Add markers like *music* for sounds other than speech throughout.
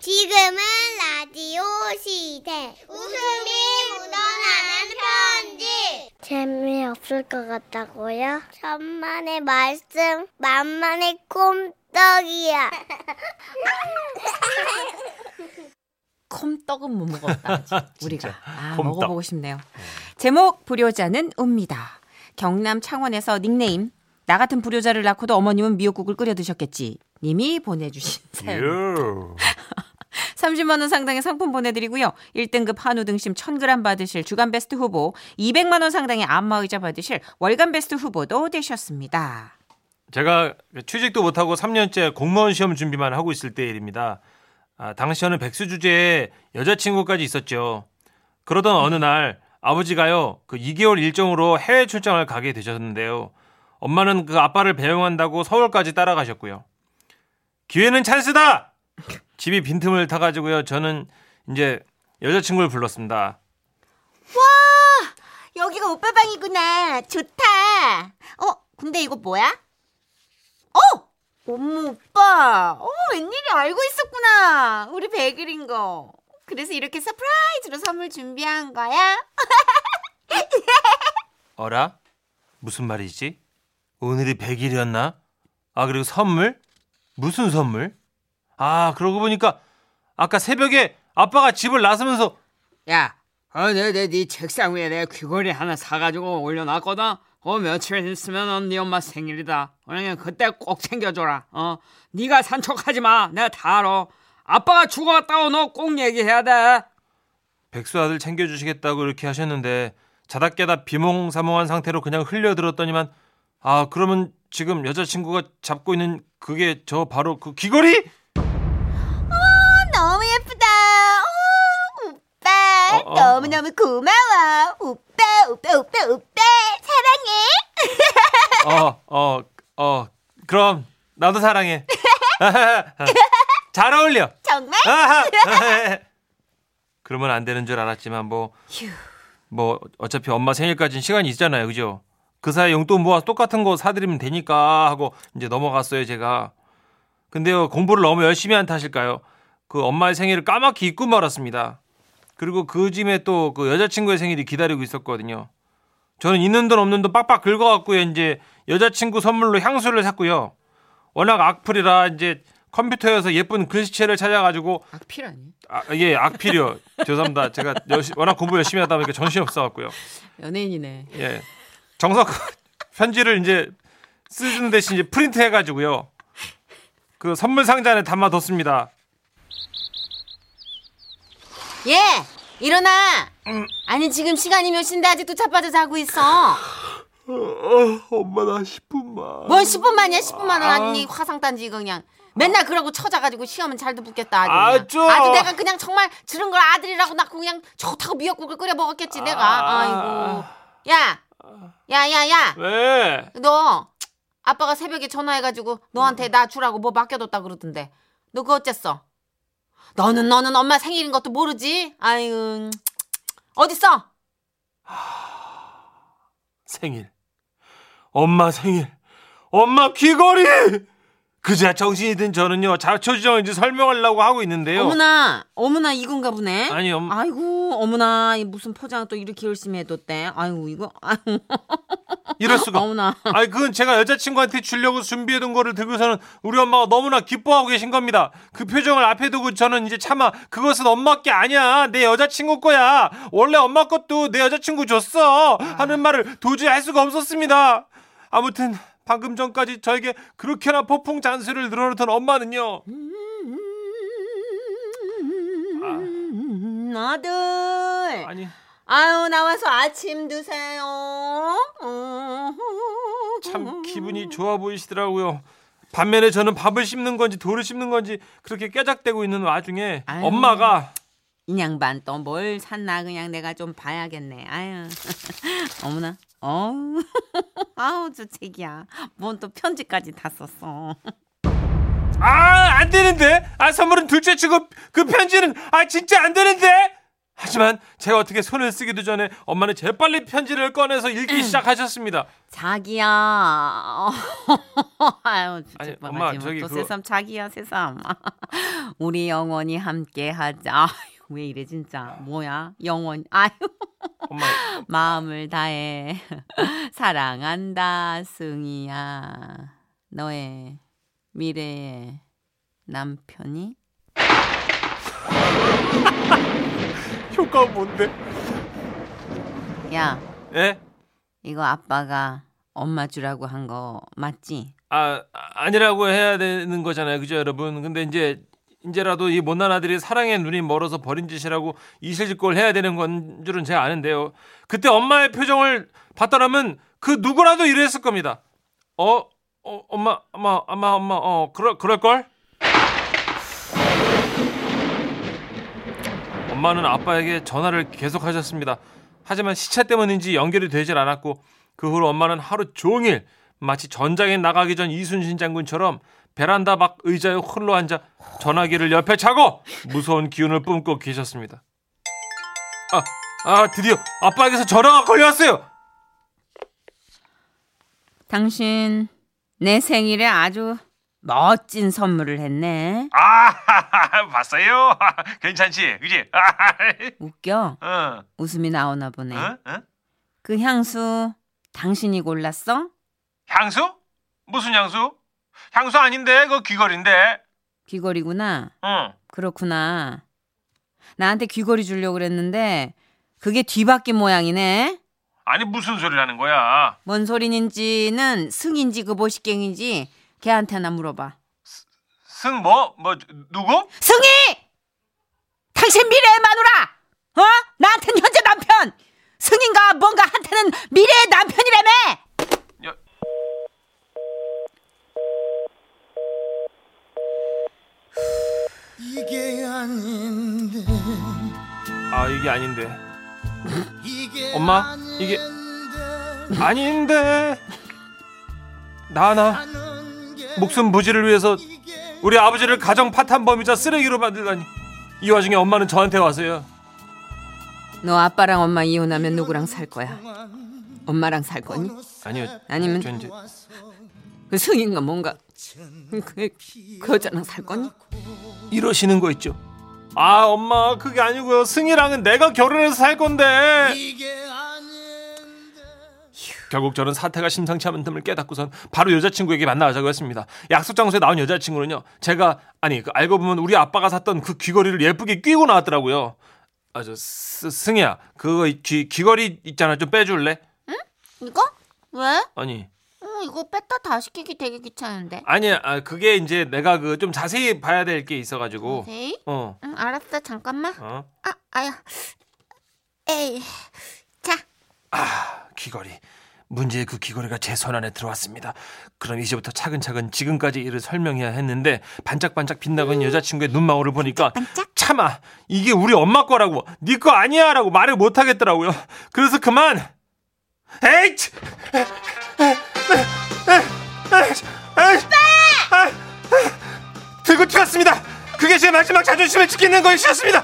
지금은 라디오 시대. 웃음이 묻어나는 편지. 재미없을 것 같다고요? 천만의 말씀, 만만의 꼼떡이야. 콤떡은 *laughs* 못 먹었다. 아직. 우리가. 아, 콤떡. 먹어보고 싶네요. 제목 불효자는 옵니다. 경남 창원에서 닉네임 나 같은 불효자를 낳고도 어머님은 미역국을 끓여 드셨겠지. 님이 보내주신 사연. 유. 30만 원 상당의 상품 보내드리고요. 1등급 한우 등심 1000g 받으실 주간 베스트 후보, 200만 원 상당의 안마의자 받으실 월간 베스트 후보도 되셨습니다. 제가 취직도 못하고 3년째 공무원 시험 준비만 하고 있을 때 일입니다. 아, 당시 저는 백수 주제에 여자친구까지 있었죠. 그러던 어느 날 아버지가요, 그 2개월 일정으로 해외 출장을 가게 되셨는데요. 엄마는 그 아빠를 배웅한다고 서울까지 따라가셨고요. 기회는 찬스다! 집이 빈틈을 타가지고요, 저는 이제 여자친구를 불렀습니다. 여기가 오빠 방이구나. 좋다. 어, 근데 이거 뭐야? 어! 어머, 오빠. 어, 웬일이 알고 있었구나. 우리 백일인 거. 그래서 이렇게 surprise로 선물 준비한 거야? *laughs* 어라? 무슨 말이지? 오늘이 100일이었나? 아, 그리고 선물? 무슨 선물? 아, 그러고 보니까 아까 새벽에 아빠가 집을 나서면서 야, 어, 내, 내, 네 책상 위에 내 귀걸이 하나 사가지고 올려놨거든. 어, 며칠 있으면 네 엄마 생일이다. 그러니 그때 꼭 챙겨줘라. 어, 네가 산척하지 마. 내가 다 알아. 아빠가 죽어갔다고 너 꼭 얘기해야 돼. 백수 아들 챙겨주시겠다고 이렇게 하셨는데 자다 깨다 비몽사몽한 상태로 그냥 흘려들었더니만 아, 그러면 지금 여자친구가 잡고 있는 그게 저 바로 그 귀걸이? 어, 어, 너무너무 고마워. 오빠, 오빠, 오빠, 오빠. 사랑해. *laughs* 어, 어, 어, 그럼 나도 사랑해. *laughs* 잘 어울려. 정말? *laughs* 그러면 안 되는 줄 알았지만 뭐, 뭐 어차피 엄마 생일까지는 시간이 있잖아요, 그죠? 그 사이 용돈 모아서 똑같은 거 사드리면 되니까 하고 이제 넘어갔어요, 제가. 근데요 공부를 너무 열심히 한 탓일까요? 그 엄마의 생일을 까맣게 잊고 말았습니다. 그리고 그 쯤에 또 그 여자친구의 생일이 기다리고 있었거든요. 저는 있는 돈 없는 돈 빡빡 긁어갖고요, 이제 여자친구 선물로 향수를 샀고요. 워낙 악플이라 이제 컴퓨터에서 예쁜 글씨체를 찾아가지고 악필 아니? 아, 예, 악필이요. *laughs* 죄송합니다. 제가 열시, 워낙 공부 열심히 하다 보니까 정신이 없어갖고요. 연예인이네. 예. 정석 *laughs* 편지를 이제 쓰는 대신 이제 프린트 해가지고요. 그 선물 상자 안에 담아뒀습니다. 예, 일어나. 아니 지금 시간이 몇 시인데 아직도 자빠져 자고 있어. 엄마 나 10분만. 뭔 10분만이야 10분만은 아니 화상 단지 이거 그냥 맨날 그러고 쳐자가지고 시험은 잘도 붙겠다 아주 아, 그냥. 좀. 아주 내가 그냥 정말 들은 걸 아들이라고 낳고 그냥 좋다고 미역국을 끓여 먹었겠지 내가 아이고 야 야, 야, 야. 왜? 너 아빠가 새벽에 전화해가지고 너한테 나 주라고 뭐 맡겨뒀다 그러던데 너 그거 어쨌어? 너는 너는 엄마 생일인 것도 모르지? 아유 어딨어? 생일. 엄마 생일. 엄마 귀걸이! 그자 정신이 든 저는요, 이제 설명하려고 하고 있는데요. 어머나 어머나 이건가 보네 아니, 엄- 아이고 어머나 이 무슨 포장 또 이렇게 열심히 해뒀대 아이고 이거 아이고 *laughs* 이럴 수가. 어머나 아니 그건 제가 여자친구한테 주려고 준비해둔 거를 들고서는 우리 엄마가 너무나 기뻐하고 계신 겁니다. 그 표정을 앞에 두고 저는 이제 차마 그것은 엄마 게 아니야. 내 여자친구 거야. 원래 엄마 것도 내 여자친구 줬어. 하는 말을 도저히 할 수가 없었습니다. 아무튼 방금 전까지 저에게 그렇게나 폭풍 잔소리를 늘어놓던 엄마는요. 음, 아들 아니 아유 나와서 아침 드세요 음. 참 기분이 좋아 보이시더라고요. 반면에 저는 밥을 씹는 건지 돌을 씹는 건지 그렇게 깨작대고 있는 와중에 아유. 엄마가 이 양반 또 뭘 샀나 그냥 내가 좀 봐야겠네 아유 *laughs* 어머나 어우 *laughs* 아우 주책이야 뭔 또 편지까지 다 썼어 아, 안 되는데? 아, 선물은 둘째 치고 그 편지는 아, 진짜 안 되는데? 하지만 제가 어떻게 손을 쓰기도 전에 엄마는 재빨리 편지를 꺼내서 읽기 시작하셨습니다. 자기야. *laughs* 아유, 아니, 엄마, 또 저기 그거- 새삼 자기야 새삼. *laughs* 우리 영원히 함께하자. 왜 이래 진짜. 뭐야? 영원. 아유, 엄마 *laughs* 마음을 다해 *laughs* 사랑한다 승희야. 너의 미래의 남편이 *laughs* 효과가 뭔데? 야, 예? 이거 아빠가 엄마 주라고 한 거 맞지? 아 아니라고 해야 되는 거잖아요, 그죠, 여러분? 근데 이제 이제라도 이 못난 아들이 사랑의 눈이 멀어서 버린 짓이라고 이실직고를 해야 되는 건 줄은 제가 아는데요. 그때 엄마의 표정을 봤더라면 그 누구라도 이랬을 겁니다. 어, 어 엄마, 엄마, 엄마, 엄마, 어, 그럴 그럴 걸? 엄마는 아빠에게 전화를 계속 하셨습니다. 하지만 시차 때문인지 연결이 되질 않았고 그 후로 엄마는 하루 종일 마치 전장에 나가기 전 이순신 장군처럼 베란다 밖 의자에 홀로 앉아 전화기를 옆에 차고 무서운 기운을 뿜고 계셨습니다. 아, 아 드디어 아빠에게서 전화가 걸려왔어요. 당신 내 생일에 아주 멋진 선물을 했네. 아, *laughs* 봤어요? *laughs* 괜찮지, 그지? *laughs* 웃겨. 어, 웃음이 나오나 보네. 어? 그 향수 당신이 골랐어? 향수? 무슨 향수? 향수 아닌데, 그 귀걸인데. 귀걸이구나. 응. 그렇구나. 나한테 귀걸이 주려고 그랬는데 그게 뒤바뀐 모양이네. 아니 무슨 소리라는 거야? 뭔 소리인지는 승인지 그 보식갱인지 걔한테나 물어봐. 승 뭐? 뭐 누구? 승희! 당신 미래의 마누라! 어? 나한텐 현재 남편! 승인가 뭔가 한테는 미래의 남편이라며! 이게 아닌데 아 이게 아닌데. 이게 엄마, 이게- 아닌데. 나나 목숨 부지를 위해서 우리 아버지를 가정 파탄 범이자 쓰레기로 만들다니. 이 와중에 엄마는 저한테 와서요. 너 아빠랑 엄마 이혼하면 누구랑 살 거야? 엄마랑 살 거니? 아니요. 아니면 저 이제 그 승인가 뭔가 그, 그 여자랑 살 거니? 이러시는 거 있죠. 아 엄마 그게 아니고요. 승희랑은 내가 결혼해서 살 건데. 이게 아닌데 결국 저는 사태가 심상치 않은 틈을 깨닫고선 바로 여자친구에게 만나자고 했습니다. 약속 장소에 나온 여자친구는요. 제가 아니 그 알고 보면 우리 아빠가 샀던 그 귀걸이를 예쁘게 끼고 나왔더라고요. 아 저 승희야 그거 귀, 귀걸이 있잖아 좀 빼줄래? 이거? 왜? 아니 어, 이거 뺐다 다시 끼기 되게 귀찮은데. 아니야 아, 그게 이제 내가 그 좀 자세히 봐야 될 게 있어가지고 자세히? 어 응, 알았어. 잠깐만. 어. 아, 아야. 에이. 자, 귀걸이. 문제의 그 귀걸이가 제 손 안에 들어왔습니다. 그럼 이제부터 차근차근 지금까지 일을 설명해야 했는데 반짝반짝 빛나고 있는 여자친구의 눈망울을 보니까 차마 이게 우리 엄마 거라고 네 거 아니야라고 말을 못 하겠더라고요. 그래서 그만. 에이! 마지막 자존심을 지키는 것이었습니다.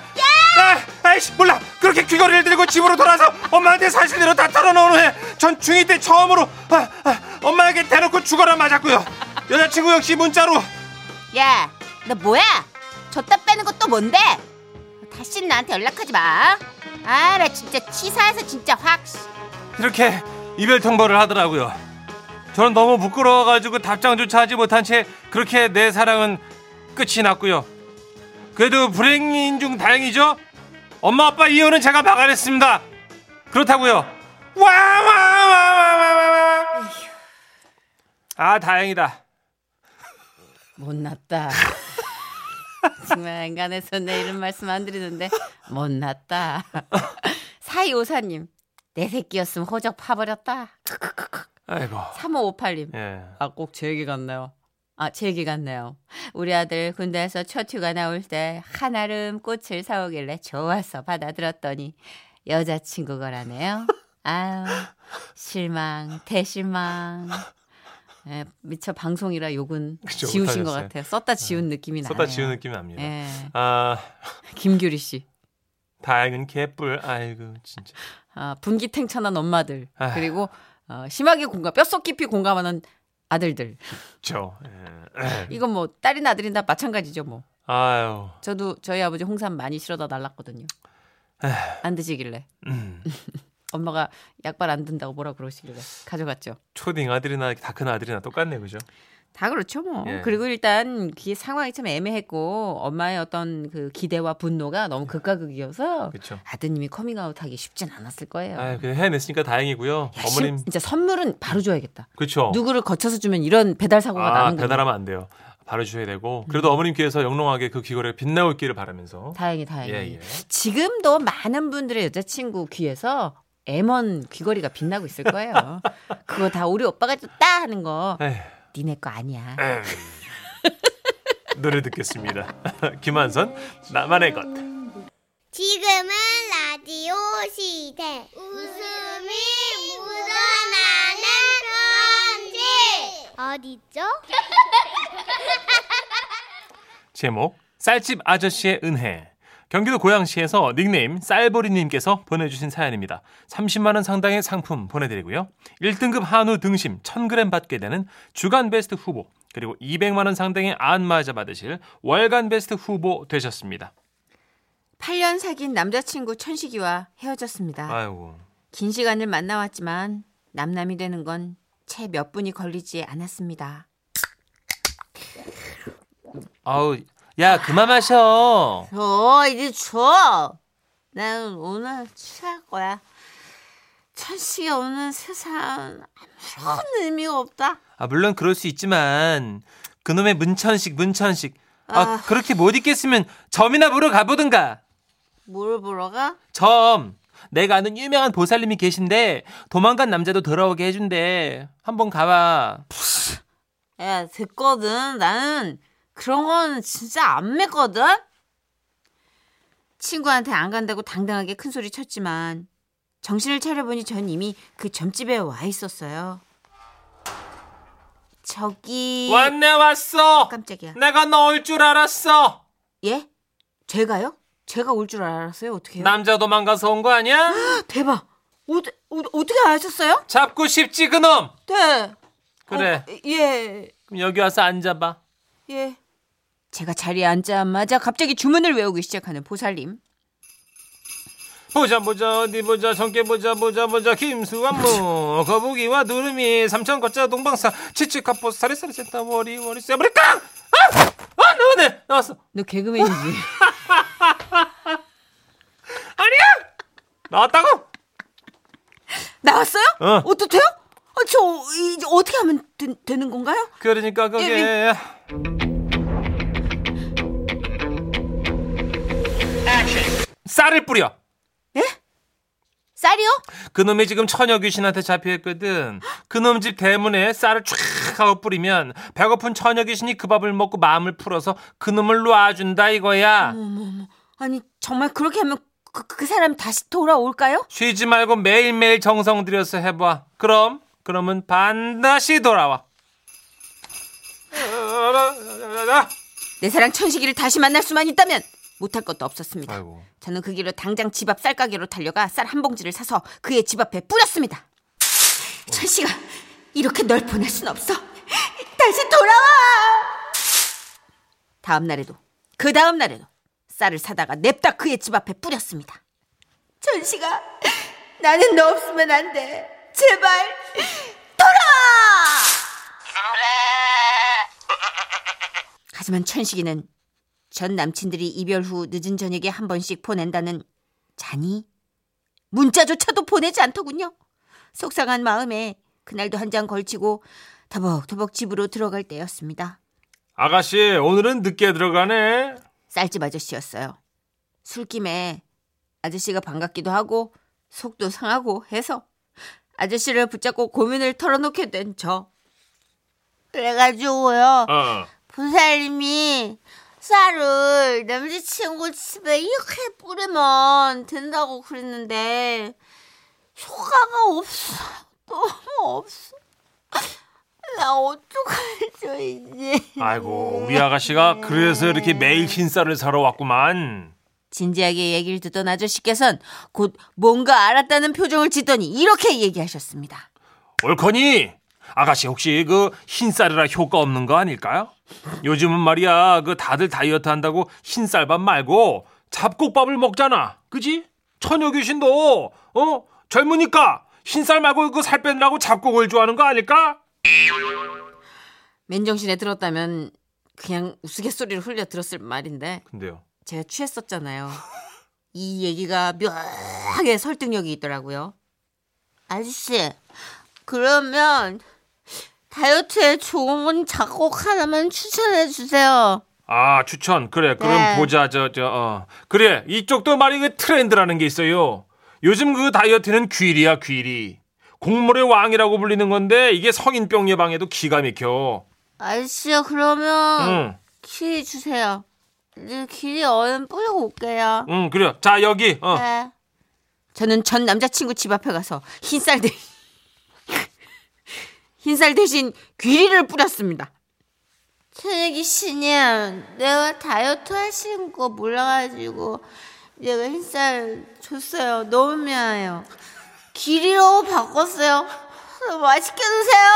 아, 아이씨 몰라 그렇게 귀걸이를 들고 집으로 돌아서 엄마한테 사실대로 다 털어놓은 후에 전 중2 때 처음으로 아, 아, 엄마에게 대놓고 죽어라 맞았고요 여자친구 역시 문자로 야, 너 뭐야? 줬다 빼는 것도 뭔데? 다시 나한테 연락하지 마. 아, 나 진짜 치사해서 진짜 확. 씨. 이렇게 이별 통보를 하더라고요 저는 너무 부끄러워가지고 답장조차 하지 못한 채 그렇게 내 사랑은 끝이 났고요 그래도 불행인 중 다행이죠 엄마 아빠 이혼은 제가 막아냈습니다 그렇다고요 와와와와와와 아 다행이다 못났다. *laughs* 정말 인간에서 내 이런 말씀 안 드리는데 못났다. *laughs* 사이오사님, 내 새끼였으면 호적 파버렸다. 아이고 3558님, 예. 아, 꼭 제 얘기 같네요. 아, 제 얘기 같네요. 우리 아들 군대에서 첫 휴가 나올 때 한아름 꽃을 사오길래 좋아서 받아들었더니 여자친구 거라네요. 아유, 실망, 대실망. 예, 미처 방송이라 욕은 그쵸, 지우신 것. 같아요. 썼다 지운 느낌이 나네요. 쏟다 지운 느낌이 납니다 예. 아 김규리 씨. 다행은 개뿔. 아이고 진짜. 아, 분기탱천한 엄마들 아휴. 그리고 어, 심하게 공감 뼛속 깊이 공감하는 아들들 저. 예. 이건 뭐 딸이나 아들이나 마찬가지죠 뭐 아유. 저도 저희 아버지 홍삼 많이 실어다 날랐거든요 안 드시길래 음. *laughs* 엄마가 약발 안 든다고 뭐라 그러시길래 가져갔죠 초딩 아들이나 다 큰 아들이나 똑같네 그죠? 다 그렇죠 뭐 예. 그리고 일단 그 상황이 참 애매했고 엄마의 어떤 그 기대와 분노가 너무 극과 극이어서 그렇죠. 아드님이 커밍아웃하기 쉽진 않았을 거예요 아, 그냥 해냈으니까 다행이고요. 야, 어머님. 실- 진짜 선물은 바로 줘야겠다 그렇죠. 누구를 거쳐서 주면 이런 배달 사고가 아, 나는 거예요 배달하면 안 돼요. 바로 주셔야 되고 그래도 어머님께서 영롱하게 그 귀걸이가 빛나고 있기를 바라면서 다행히 다행히. 예, 예. 지금도 많은 분들의 여자친구 귀에서 M1 귀걸이가 빛나고 있을 거예요. *laughs* 그거 다 우리 오빠가 줬다 하는 거 에휴, 니네 거 아니야. 노래 듣겠습니다. *laughs* 김한선 나만의 것. 지금은 라디오 시대. 웃음이 묻어나는 편지. 어디죠? 제목 쌀집 아저씨의 은혜 경기도 고양시에서 닉네임 쌀보리님께서 보내주신 사연입니다. 30만 원 상당의 상품 보내드리고요. 1등급 한우 등심 1000g 받게 되는 주간 베스트 후보 그리고 200만 원 상당의 안마자 받으실 월간 베스트 후보 되셨습니다. 8년 사귄 남자친구 천식이와 헤어졌습니다. 아이고 긴 시간을 만나왔지만 남남이 되는 건 채 몇 분이 걸리지 않았습니다. 아우 야 그만 마셔. 줘 이제 줘. 나는 오늘 취할 거야. 천식이 없는 세상 아무런 의미가 없다. 아 물론 그럴 수 있지만 그놈의 문천식 문천식 아, 아. 그렇게 못 있겠으면 점이나 보러 가보든가. 뭘 보러 가? 점. 내가 아는 유명한 보살님이 계신데 도망간 남자도 돌아오게 해준대. 한번 가봐. 야, 됐거든. 나는 그런 건 진짜 안 믿거든? 친구한테 안 간다고 당당하게 큰 소리 쳤지만 정신을 차려보니 전 이미 그 점집에 와 있었어요. 저기 왔네 왔어. 깜짝이야. 내가 너 올 줄 알았어. 예? 제가요? 제가 올 줄 알았어요? 어떻게 해요? 남자 도망가서 온 거 아니야? 대박. 어, 어, 어떻게 아셨어요? 잡고 싶지 그놈. 네. 그래. 어, 예. 그럼 여기 와서 앉아봐. 예. 제가 자리에 앉자마자 갑자기 주문을 외우기 시작하는 보살님. 보자 보자 어디 보자 정계 보자 보자 보자 김수완무 거북이와 누름이 삼천 거짜 동방사 치치카포 사리사리 센터 워리 워리 세브리깡 아! 아 나왔네 나왔어 너 개그맨이지? *laughs* 아니야 나왔다고 나왔어요? 어. 어떻게요? 어, 저 이제 어떻게 하면 되, 는 건가요? 그러니까 그게 쌀을 뿌려 쌀이요? 그놈이 지금 처녀 귀신한테 잡혀있거든 그놈 집 대문에 쌀을 쫙 하고 뿌리면 배고픈 처녀 귀신이 그 밥을 먹고 마음을 풀어서 그놈을 놔준다 이거야 아니 정말 그렇게 하면 그, 그 사람이 다시 돌아올까요? 쉬지 말고 매일매일 정성 들여서 해봐. 그럼, 그러면 반드시 돌아와. 내 사랑 천식이를 다시 만날 수만 있다면 못할 것도 없었습니다. 아이고. 저는 그 길로 당장 집 앞 쌀가게로 달려가 쌀 한 봉지를 사서 그의 집 앞에 뿌렸습니다. 천식아, 이렇게 널 보낼 순 없어. 다시 돌아와! 다음 날에도, 그 다음 날에도 쌀을 사다가 냅다 그의 집 앞에 뿌렸습니다. 천식아, 나는 너 없으면 안 돼. 제발, 돌아와! 하지만 천식이는 전 남친들이 이별 후 늦은 저녁에 한 번씩 보낸다는 잔이 문자조차도 보내지 않더군요. 속상한 마음에 그날도 한 장 걸치고 터벅터벅 집으로 들어갈 때였습니다. 아가씨, 오늘은 늦게 들어가네. 쌀집 아저씨였어요. 술김에 아저씨가 반갑기도 하고 속도 상하고 해서 아저씨를 붙잡고 고민을 털어놓게 된 저. 그래가지고요. 어. 보살님이 쌀을 남자친구 집에 이렇게 뿌리면 된다고 그랬는데 효과가 없어. 너무 없어. 나 어떡하죠 이제. 아이고, 우리 아가씨가 그래서 이렇게 매일 흰쌀을 사러 왔구만. 진지하게 얘기를 듣던 아저씨께선 곧 뭔가 알았다는 표정을 짓더니 이렇게 얘기하셨습니다. 옳거니 아가씨 혹시 그 흰쌀이라 효과 없는 거 아닐까요? 요즘은 말이야 그 다들 다이어트 한다고 흰쌀밥 말고 잡곡밥을 먹잖아 그지? 처녀 귀신도 어 젊으니까 흰쌀 말고 그 살 빼느라고 잡곡을 좋아하는 거 아닐까? 맨정신에 들었다면 그냥 우스갯소리를 흘려 들었을 말인데 근데요 제가 취했었잖아요. *laughs* 이 얘기가 묘하게 설득력이 있더라고요. 아저씨, 그러면 다이어트에 좋은 작곡 하나만 추천해 주세요. 아 추천 그래 그럼 네. 보자 저저 어. 그래 이쪽도 말이 그 트렌드라는 게 있어요 요즘 그 다이어트는 귀리야 귀리 곡물의 왕이라고 불리는 건데 이게 성인병 예방에도 기가 막혀 아저씨요, 그러면 응, 키 주세요. 이제 길이 얼른 뿌리고 올게요. 응 그래 자 여기 어. 네. 저는 전 남자친구 집 앞에 가서 흰쌀 대 흰쌀 대신 귀리를 뿌렸습니다. 새내기 씨님, 내가 다이어트 하시는 거 몰라가지고 내가 흰쌀 줬어요. 너무 미안해요. 귀리로 바꿨어요. *laughs* 맛있게 드세요.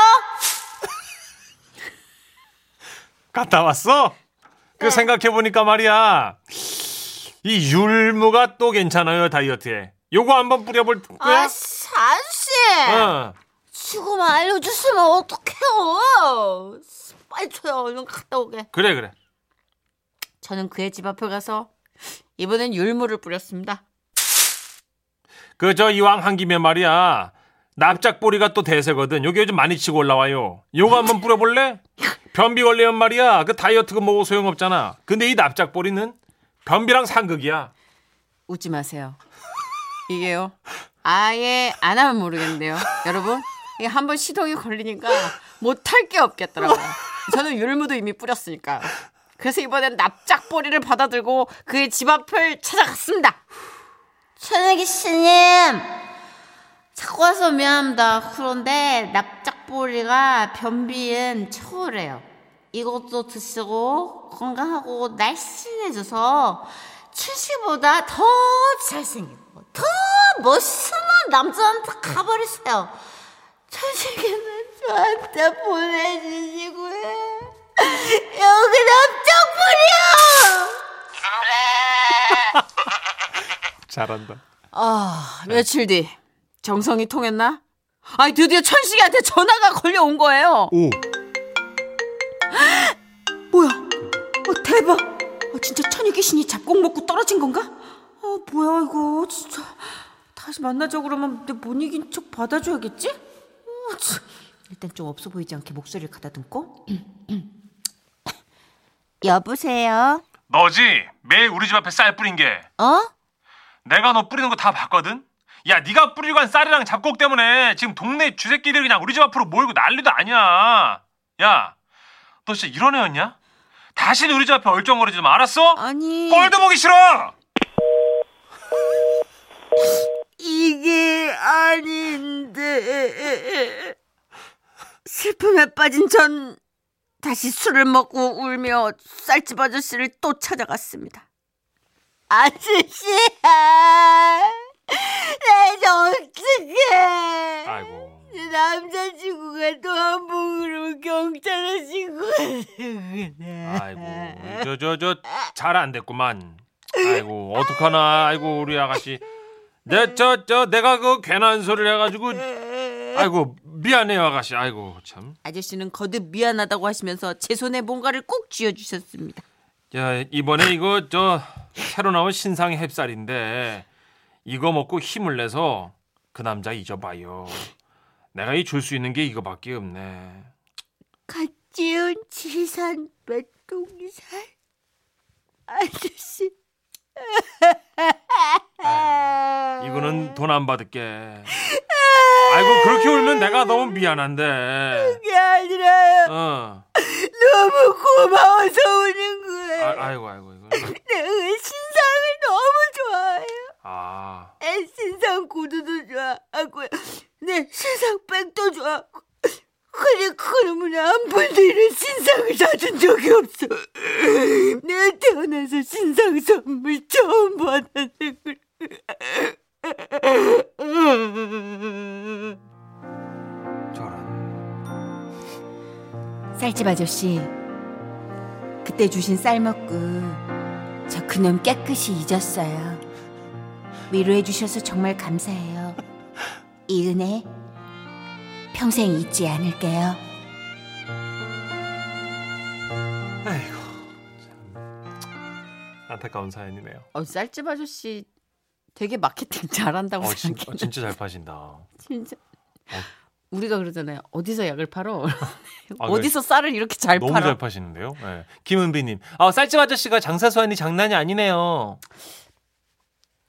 갔다 왔어? 그 생각해보니까 말이야 이 율무가 또 괜찮아요 다이어트에 요거 한번 뿌려볼 거야? 아씨, 아저씨. 어. 지금 알려줬으면 어떡해요. 빨리 줘요. 얼른 갔다 오게. 그래 그래 저는 그의 집 앞에 가서 이번엔 율무를 뿌렸습니다. 그 저 이왕 한 김에 말이야 납작보리가 또 대세거든 요게 요즘 많이 치고 올라와요 요거 한번 뿌려볼래? 변비 걸리면 말이야 그 다이어트 그 먹어 소용없잖아 근데 이 납작보리는 변비랑 상극이야 웃지 마세요. 이게요. 아예 안 하면 모르겠는데요. 여러분, 한번 시동이 걸리니까 못할 게 없겠더라고요. 저는 율무도 이미 뿌렸으니까. 그래서 이번엔 납작보리를 받아들고 그의 집 앞을 찾아갔습니다. 천혜기 씨님, 자꾸 와서 미안합니다. 그런데 납작보리가 변비엔 최고래요. 이것도 드시고 건강하고 날씬해져서 춘씨보다 더 잘생기고 더 멋있는 남자한테 가버리세요. 천식이는 저한테 보내주시고요. 여기 납작보리요! 잘한다 아, 며칠 뒤 정성이 통했나? 아니 드디어 천식이한테 전화가 걸려온 거예요. 오 뭐야? 어, 대박! 어, 진짜 천유 귀신이 잡곡 먹고 떨어진 건가? 어, 뭐야 이거 진짜 다시 만나자 그러면 내 못 이긴 척 받아줘야겠지? 일단 좀 없어 보이지 않게 목소리를 가다듬고 *clears throat* 여보세요? 너지 매일 우리 집 앞에 쌀 뿌린 게 어? 내가 너 뿌리는 거 다 봤거든 야 네가 뿌리고 간 쌀이랑 잡곡 때문에 지금 동네 쥐새끼들이 그냥 우리 집 앞으로 모이고 난리도 아니야 야 너 진짜 이런 애였냐? 다시는 우리 집 앞에 얼쩡거리지 마 알았어? 아니 꼴도 보기 싫어 이게 아닌데 슬픔에 빠진 전 다시 술을 먹고 울며 쌀집 아저씨를 또 찾아갔습니다. 아저씨야, 내가 어떡해? 아이고 내 남자친구가 또 한복으로 경찰에 신고했구나. 아이고 저 저 저 잘 안 됐구만 아이고 어떡하나 아이고 우리 아가씨 내저저 내가 그 괜한 소리를 해가지고 아이고 미안해요 아가씨 아이고 참 아저씨는 거듭 미안하다고 하시면서 제 손에 뭔가를 꼭 쥐어주셨습니다. 야, 이번에 이거 저 새로 나온 신상 햅쌀인데 이거 먹고 힘을 내서 그 남자 잊어봐요. 내가 이 줄 수 있는 게 이거밖에 없네. 갓 지은 지산 메뚜기살 아저씨 *laughs* 이거는 돈 안 받을게. 아이고 그렇게 울면 내가 너무 미안한데. 그게 아니라요 어. 너무 고마워서 우는 거예요 아, 아이고 아이고 이거. 내가 신상을 너무 좋아해요 아. 애 신상 구두도 좋아하고요 내 신상 백도 좋아하고 근데 그놈은 한 번도 이런 신상을 사준 적이 없어 내가 태어나서 신상 선물 처음 그래. 저런. 쌀집 아저씨, 그때 주신 쌀 먹고 저 그놈 깨끗이 잊었어요. 위로해 주셔서 정말 감사해요. 이 은혜 평생 잊지 않을게요. 아이고. 참. 안타까운 사연이네요. 어, 쌀집 아저씨 되게 마케팅 *laughs* 잘한다고 어, 진, 생각해. 어, 진짜 잘 파신다. 진짜. 우리가 그러잖아요. 어디서 약을 팔어? 아, *laughs* 어디서 쌀을 이렇게 잘 너무 팔아? 잘 파시는데요. 네. 김은비님, 아 쌀집 아저씨가 장사 수완이 장난이 아니네요.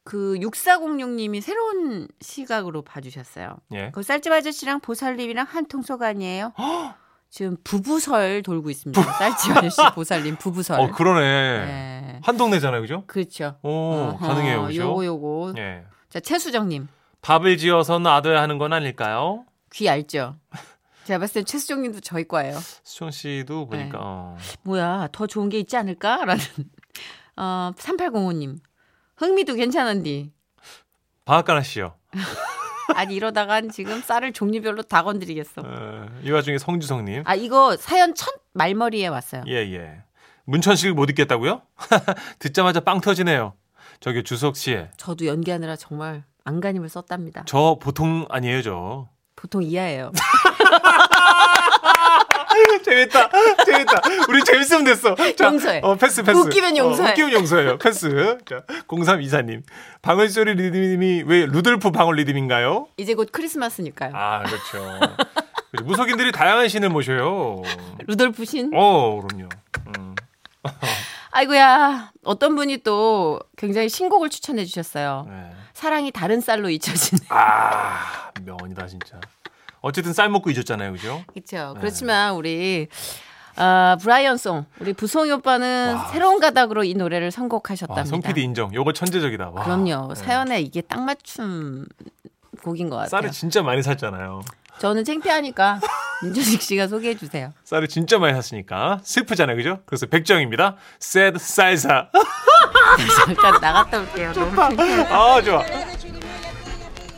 그 6406님이 새로운 시각으로 봐주셨어요. 예. 그 쌀집 아저씨랑 보살님이랑 한 통속 아니에요? *gasps* *gasps* 지금 부부설 돌고 있습니다. 쌀집 아저씨 *laughs* 보살님 부부설. 어 그러네. 네. 한 동네잖아요, 그죠? 그렇죠. 오 어허, 가능해요, 그죠? 요거 요거. 예. 자 최수정님 밥을 지어서 놔둬야 하는 건 아닐까요? 귀 얇죠? 제가 봤을 땐 최수정님도 저희 과예요. 수정 씨도 보니까 네. 어. 뭐야 더 좋은 게 있지 않을까라는 어 3805님 흥미도 괜찮은디 방앗간 하시죠. *laughs* 아니 이러다간 지금 쌀을 종류별로 다 건드리겠어. 어, 이 와중에 성주성님, 아 이거 사연 첫 말머리에 왔어요. 예 예. 문천식을 못 읽겠다고요? *laughs* 듣자마자 빵 터지네요. 저기 주석 씨, 저도 연기하느라 정말 안간힘을 썼답니다. 저 보통 아니에요, 저. 보통 이하예요. *laughs* 재밌다, 재밌다. 우리 재밌으면 됐어. 자, 용서해. 어, 패스, 패스. 웃기면 용서해. 어, 웃기면 용서해요. 패스. 자, 0324님. 방울소리 리듬이 왜 루돌프 방울 리듬인가요? 이제 곧 크리스마스니까요. 아, 그렇죠. 무속인들이 다양한 신을 모셔요. 루돌프 신. 어, 그럼요. 음. 아이고야. 어떤 분이 또 굉장히 신곡을 추천해 주셨어요. 네. 사랑이 다른 쌀로 잊혀지네. 아, 명언이다, 진짜. 어쨌든 쌀 먹고 잊었잖아요, 그죠? 그렇죠. 네. 그렇지만 우리 아, 브라이언 송 우리 부송이 오빠는 와. 새로운 가닥으로 이 노래를 와, 선곡하셨답니다. 송 PD 인정. 요거 천재적이다. 와. 그럼요. 네. 사연에 이게 딱 맞춤 곡인 것 같아요. 쌀을 진짜 많이 샀잖아요. 저는 창피하니까 *laughs* 민조식 씨가 소개해 주세요. 쌀을 진짜 많이 샀으니까 슬프잖아요, 그죠? 그래서 백정입니다. sad 쌀사. *laughs* 잠깐 나갔다 올게요. 너무 창피해. 아, 좋아.